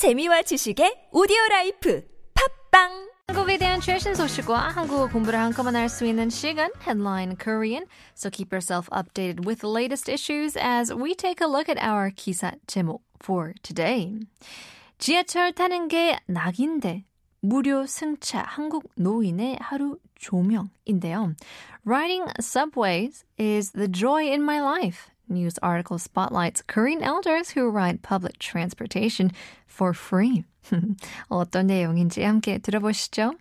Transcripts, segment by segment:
재미와 지식의 오디오 라이프 팝빵 한국에 대한 최신 소식과 한국어 공부를 한꺼번에 할 수 있는 시간 Headline Korean. So keep yourself updated with the latest issues as we take a look at our 기사 제목 for today. 지하철 타는 게 낙인데 무료 승차 한국 노인의 하루 조명인데요. Riding subways is the joy in my life. News article spotlights Korean elders who ride public transportation for free. 어떤 내용인지 함께 들어보시죠.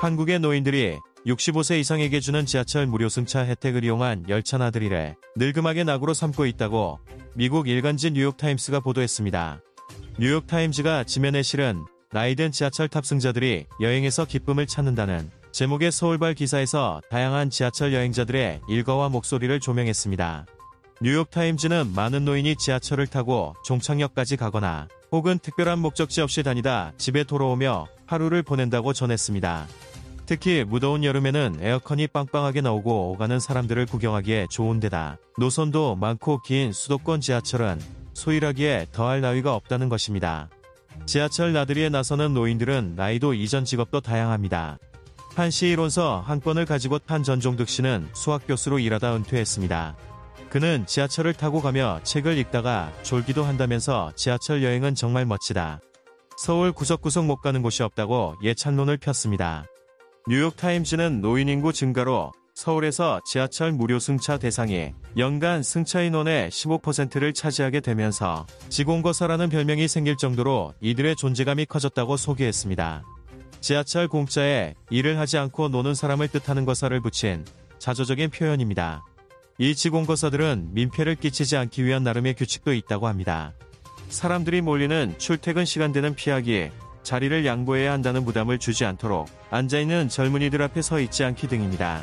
한국의 노인들이 65세 이상에게 주는 지하철 무료 승차 혜택을 이용한 열차나들이래 늙음하게 낙으로 삼고 있다고 미국 일간지 뉴욕타임스가 보도했습니다. 뉴욕타임즈가 지면에 실은 나이든 지하철 탑승자들이 여행에서 기쁨을 찾는다는 제목의 서울발 기사에서 다양한 지하철 여행자들의 일과와 목소리를 조명했습니다. 뉴욕타임즈는 많은 노인이 지하철을 타고 종착역까지 가거나 혹은 특별한 목적지 없이 다니다 집에 돌아오며 하루를 보낸다고 전했습니다. 특히 무더운 여름에는 에어컨이 빵빵하게 나오고 오가는 사람들을 구경하기에 좋은 데다 노선도 많고 긴 수도권 지하철은 소일하기에 더할 나위가 없다는 것입니다. 지하철 나들이에 나서는 노인들은 나이도 이전 직업도 다양합니다. 한 시이론서 한 건을 가지고 탄 전종득 씨는 수학교수로 일하다 은퇴했습니다. 그는 지하철을 타고 가며 책을 읽다가 졸기도 한다면서 지하철 여행은 정말 멋지다. 서울 구석구석 못 가는 곳이 없다고 예찬론을 폈습니다. 뉴욕타임즈는 노인 인구 증가로 서울에서 지하철 무료 승차 대상이 연간 승차 인원의 15%를 차지하게 되면서 지공거사라는 별명이 생길 정도로 이들의 존재감이 커졌다고 소개했습니다. 지하철 공짜에 일을 하지 않고 노는 사람을 뜻하는 거사를 붙인 자조적인 표현입니다. 이 지공거사들은 민폐를 끼치지 않기 위한 나름의 규칙도 있다고 합니다. 사람들이 몰리는 출퇴근 시간대는 피하기, 자리를 양보해야 한다는 부담을 주지 않도록 앉아있는 젊은이들 앞에 서 있지 않기 등입니다.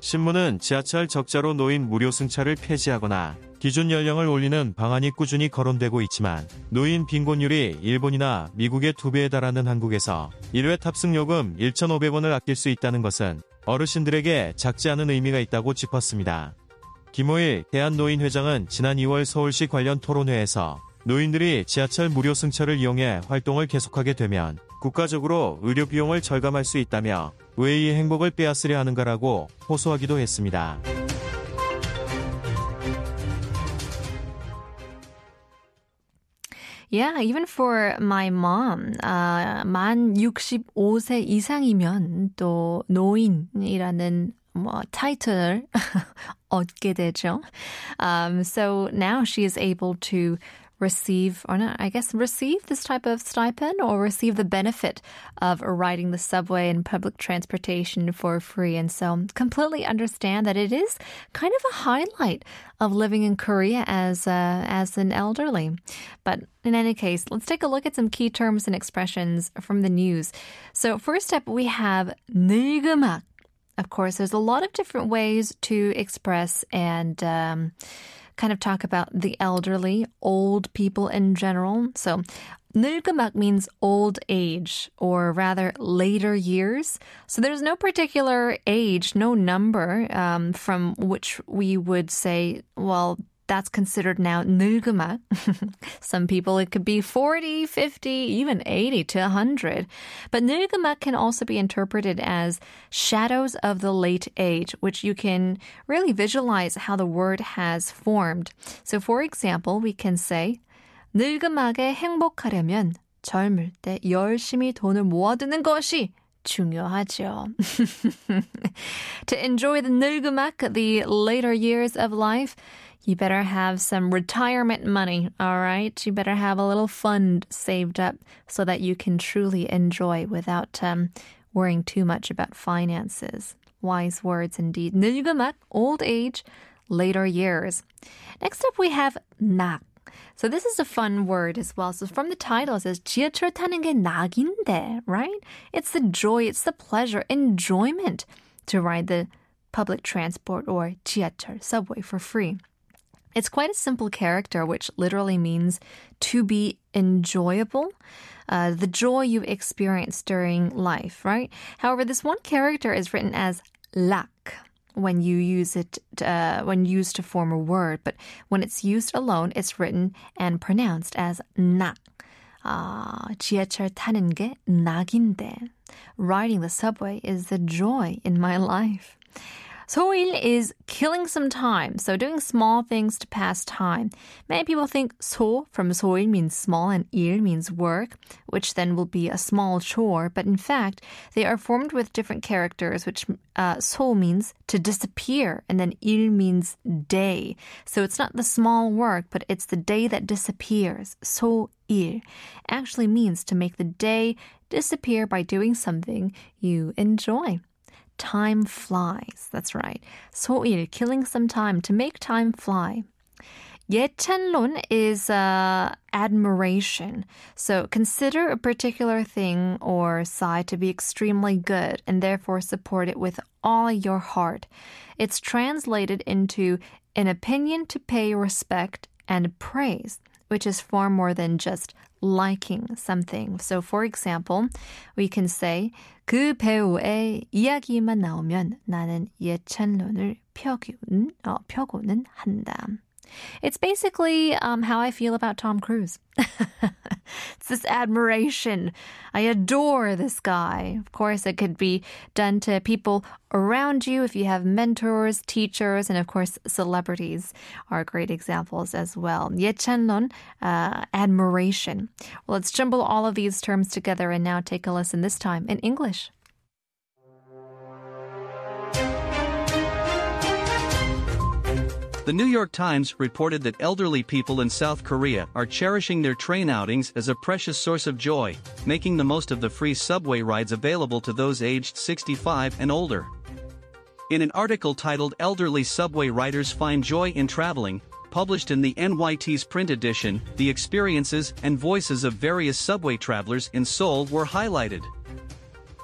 신문은 지하철 적자로 노인 무료 승차를 폐지하거나 기준 연령을 올리는 방안이 꾸준히 거론되고 있지만 노인 빈곤율이 일본이나 미국의 두 배에 달하는 한국에서 1회 탑승 요금 1,500원을 아낄 수 있다는 것은 어르신들에게 작지 않은 의미가 있다고 짚었습니다. 김호일 대한노인회장은 지난 2월 서울시 관련 토론회에서 노인들이 지하철 무료 승차를 이용해 활동을 계속하게 되면 국가적으로 의료 비용을 절감할 수 있다며 왜 이 행복을 빼앗으려 하는가라고 호소하기도 했습니다. Yeah, even for my mom, uh, 만 65세 이상이면 또 노인이라는 뭐 타이틀을 얻게 되죠. Um, so now she is able to receive, or not, I guess, receive this type of stipend or receive the benefit of riding the subway and public transportation for free. And so, completely understand that it is kind of a highlight of living in Korea as uh, as an elderly. But in any case, let's take a look at some key terms and expressions from the news. So, first up, we have 늘그막. Of course, there's a lot of different ways to express and. Um, kind of talk about the elderly, old people in general. So, 늘그막 means old age, or rather later years. So there's no particular age, no number um, from which we would say, well, that's considered now 늘그막. Some people it could be 40, 50, even 80 to 100. But 늘그막 can also be interpreted as shadows of the late age, which you can really visualize how the word has formed. So for example, we can say 늙음하게 행복하려면 젊을 때 열심히 돈을 모아두는 것이 중요하죠. to enjoy the 늘그막, the later years of life, you better have some retirement money, all right? You better have a little fund saved up so that you can truly enjoy without um, worrying too much about finances. Wise words indeed. 늘그막, old age, later years. Next up, we have 낙. So this is a fun word as well. So from the title, it says 지하철 타는 게 낙인데, right? It's the joy, it's the pleasure, enjoyment to ride the public transport or 지하철, subway for free. It's quite a simple character, which literally means to be enjoyable. Uh, the joy you experience during life, right? However, this one character is written as lak. when you use it uh, when used to form a word, but when it's used alone, it's written and pronounced as 낙. 아, 지하철 타는 게 낙인데. Riding the subway is the joy in my life. 소일 is killing some time, so doing small things to pass time. Many people think 소 from 소일 means small and 일 means work, which then will be a small chore, but in fact, they are formed with different characters, which uh, 소 means to disappear, and then 일 means day. So it's not the small work, but it's the day that disappears. 소일 actually means to make the day disappear by doing something you enjoy. Time flies. That's right. 소일, killing some time to make time fly. 예찬론 is uh, admiration. So consider a particular thing or side to be extremely good and therefore support it with all your heart. It's translated into an opinion to pay respect and praise, which is far more than just liking something. So for example, we can say 그 배우의 이야기만 나오면 나는 예찬론을 펴고는, 어, 펴고는 한다. It's basically um, how I feel about Tom Cruise. it's this admiration. I adore this guy. Of course, it could be done to people around you if you have mentors, teachers, and of course, celebrities are great examples as well. 예찬론, uh, admiration. Well, let's jumble all of these terms together and now take a listen this time in English. The New York Times reported that elderly people in South Korea are cherishing their train outings as a precious source of joy, making the most of the free subway rides available to those aged 65 and older. In an article titled Elderly Subway Riders Find Joy in Traveling, published in the NYT's print edition, the experiences and voices of various subway travelers in Seoul were highlighted.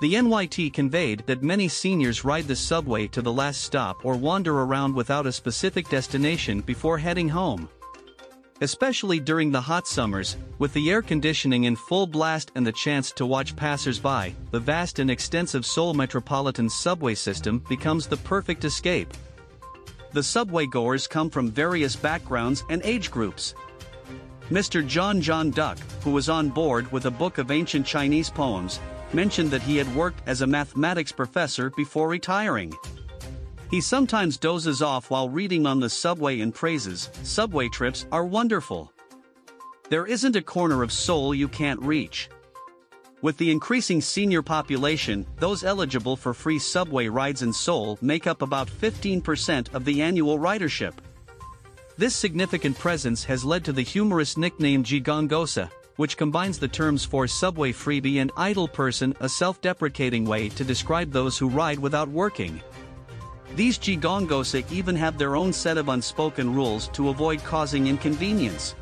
The NYT conveyed that many seniors ride the subway to the last stop or wander around without a specific destination before heading home. Especially during the hot summers, with the air conditioning in full blast and the chance to watch passers-by, the vast and extensive Seoul metropolitan subway system becomes the perfect escape. The subway goers come from various backgrounds and age groups. Mr. John John Duck, who was on board with a book of ancient Chinese poems, mentioned that he had worked as a mathematics professor before retiring. He sometimes dozes off while reading on the subway and praises, subway trips are wonderful. There isn't a corner of Seoul you can't reach. With the increasing senior population, those eligible for free subway rides in Seoul make up about 15% of the annual ridership. This significant presence has led to the humorous nickname Jigongosa, which combines the terms for subway freebie and idle person, a self-deprecating way to describe those who ride without working. These Jigongosa even have their own set of unspoken rules to avoid causing inconvenience.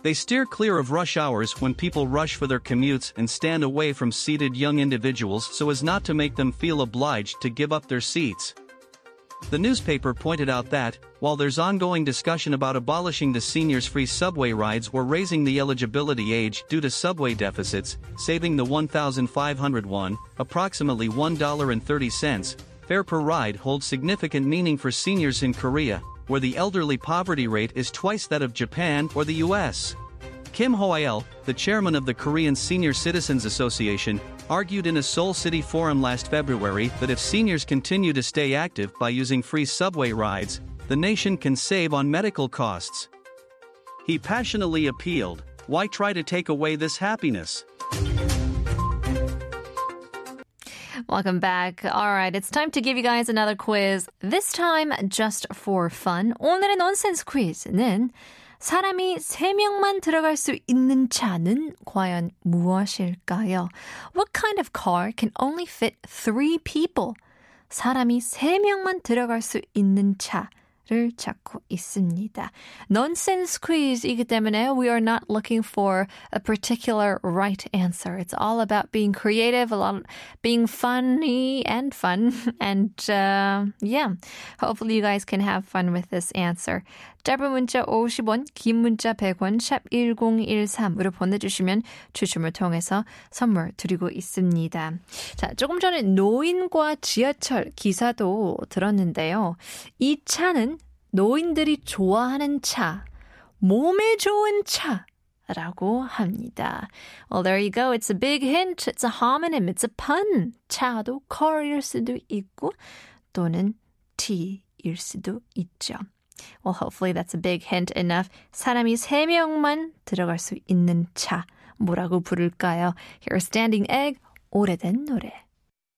They steer clear of rush hours when people rush for their commutes and stand away from seated young individuals so as not to make them feel obliged to give up their seats. The newspaper pointed out that, while there's ongoing discussion about abolishing the seniors' free subway rides or raising the eligibility age due to subway deficits, saving the 1,501, approximately $1.30, fare per ride holds significant meaning for seniors in Korea, where the elderly poverty rate is twice that of Japan or the US. Kim Hoael, the chairman of the Korean Senior Citizens Association, argued in a Seoul City forum last February that if seniors continue to stay active by using free subway rides, the nation can save on medical costs. He passionately appealed, why try to take away this happiness? Welcome back. All right, it's time to give you guys another quiz. This time just for fun. 오늘의 nonsense quiz는 사람이 3명만 들어갈 수 있는 차는 과연 무엇일까요? What kind of car can only fit 3 people? 사람이 3명만 들어갈 수 있는 차. 를 찾고 있습니다. Nonsense quiz이기 때문에 we are not looking for a particular right answer. It's all about being creative, a lot being funny and fun. And uh, yeah, hopefully you guys can have fun with this answer. 짧은 문자 50원, 긴 문자 100원, 샵 1013으로 보내주시면 추첨을 통해서 선물 드리고 있습니다. 자, 조금 전에 노인과 지하철 기사도 들었는데요. 이 차는 노인들이 좋아하는 차, 몸에 좋은 차, 라고 합니다. Well, there you go. It's a big hint. It's a homonym. It's a pun. 차도 car일 수도 있고 또는 T일 수도 있죠. Well, hopefully that's a big hint enough. 사람이 3명만 들어갈 수 있는 차. 뭐라고 부를까요? Here's Standing Egg. 오래된 노래.